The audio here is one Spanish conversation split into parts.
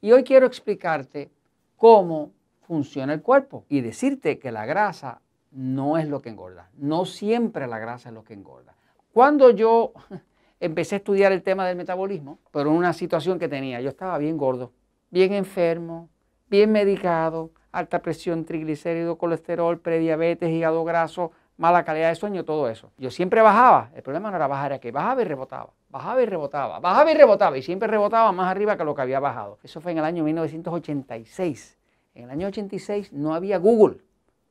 Y hoy quiero explicarte cómo funciona el cuerpo y decirte que la grasa no es lo que engorda. No siempre la grasa es lo que engorda. Cuando yo empecé a estudiar el tema del metabolismo, pero una situación que tenía, yo estaba bien gordo, bien enfermo, bien medicado, alta presión, triglicéridos, colesterol, prediabetes, hígado graso, mala calidad de sueño, todo eso. Yo siempre bajaba, el problema no era bajar, era que bajaba y rebotaba, bajaba y rebotaba, bajaba y rebotaba, y siempre rebotaba más arriba que lo que había bajado. Eso fue en el año 1986. En el año 86 no había Google,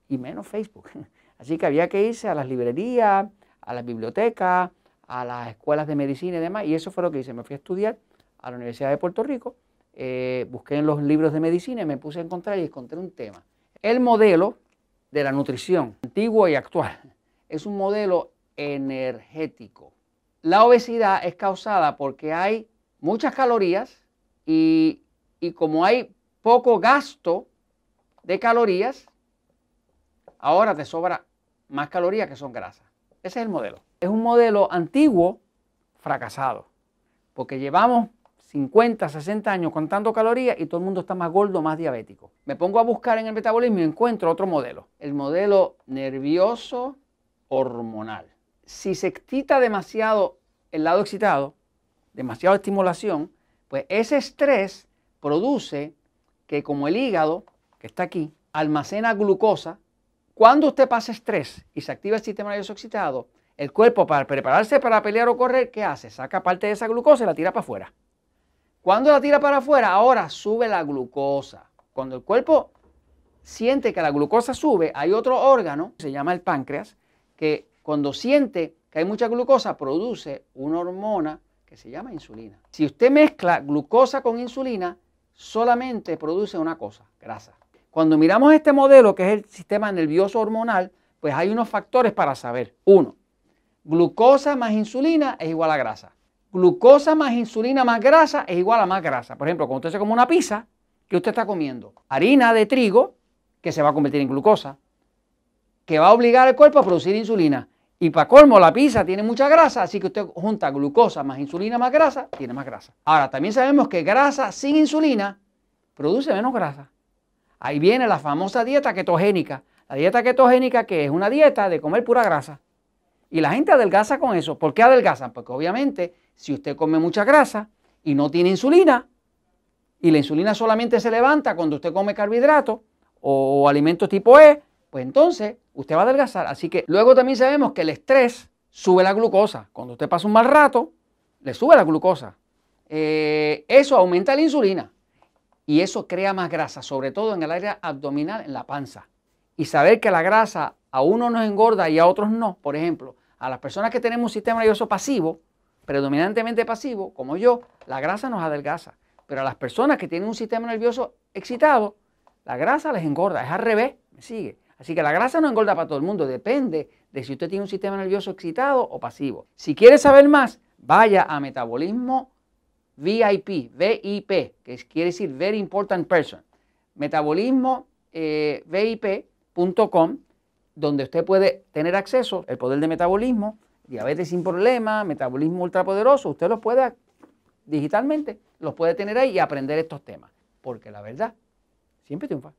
y menos Facebook. Así que había que irse a las librerías, a las bibliotecas, a las escuelas de medicina y demás, y eso fue lo que hice. Me fui a estudiar a la Universidad de Puerto Rico, eh, busqué en los libros de medicina y me puse a encontrar y encontré un tema. El modelo de la nutrición, antiguo y actual, es un modelo energético. La obesidad es causada porque hay muchas calorías y, como hay poco gasto de calorías, ahora te sobra más calorías que son grasas. Ese es el modelo. Es un modelo antiguo, fracasado, porque llevamos 50, 60 años contando calorías y todo el mundo está más gordo, más diabético. Me pongo a buscar en el metabolismo y encuentro otro modelo, el modelo nervioso hormonal. Si se excita demasiado el lado excitado, demasiada estimulación, pues ese estrés produce que como el hígado, que está aquí, almacena glucosa, cuando usted pasa estrés y se activa el sistema nervioso excitado, el cuerpo para prepararse para pelear o correr, ¿qué hace? Saca parte de esa glucosa y la tira para afuera. Cuando la tira para afuera, ahora sube la glucosa. Cuando el cuerpo siente que la glucosa sube, hay otro órgano, se llama el páncreas, que cuando siente que hay mucha glucosa, produce una hormona que se llama insulina. Si usted mezcla glucosa con insulina, solamente produce una cosa, grasa. Cuando miramos este modelo, que es el sistema nervioso hormonal, pues hay unos factores para saber. Uno, glucosa más insulina es igual a grasa glucosa más insulina más grasa es igual a más grasa. Por ejemplo, cuando usted se come una pizza, ¿qué usted está comiendo? Harina de trigo, que se va a convertir en glucosa, que va a obligar al cuerpo a producir insulina. Y para colmo, la pizza tiene mucha grasa, así que usted junta glucosa más insulina más grasa, tiene más grasa. Ahora, también sabemos que grasa sin insulina produce menos grasa. Ahí viene la famosa dieta ketogénica. La dieta ketogénica que es una dieta de comer pura grasa. Y la gente adelgaza con eso. ¿Por qué adelgazan? Porque obviamente si usted come mucha grasa y no tiene insulina, y la insulina solamente se levanta cuando usted come carbohidratos o alimentos tipo E, pues entonces usted va a adelgazar. Así que luego también sabemos que el estrés sube la glucosa. Cuando usted pasa un mal rato, le sube la glucosa. Eh, eso aumenta la insulina y eso crea más grasa, sobre todo en el área abdominal, en la panza. Y saber que la grasa a uno nos engorda y a otros no. Por ejemplo, a las personas que tenemos un sistema nervioso pasivo, predominantemente pasivo, como yo, la grasa nos adelgaza. Pero a las personas que tienen un sistema nervioso excitado, la grasa les engorda. Es al revés, me sigue. Así que la grasa no engorda para todo el mundo, depende de si usted tiene un sistema nervioso excitado o pasivo. Si quiere saber más, vaya a Metabolismo VIP, VIP, que quiere decir Very Important Person. Metabolismo eh, VIP.com, donde usted puede tener acceso al poder de metabolismo diabetes sin problema, metabolismo ultrapoderoso, usted los puede digitalmente, los puede tener ahí y aprender estos temas. Porque la verdad siempre triunfa.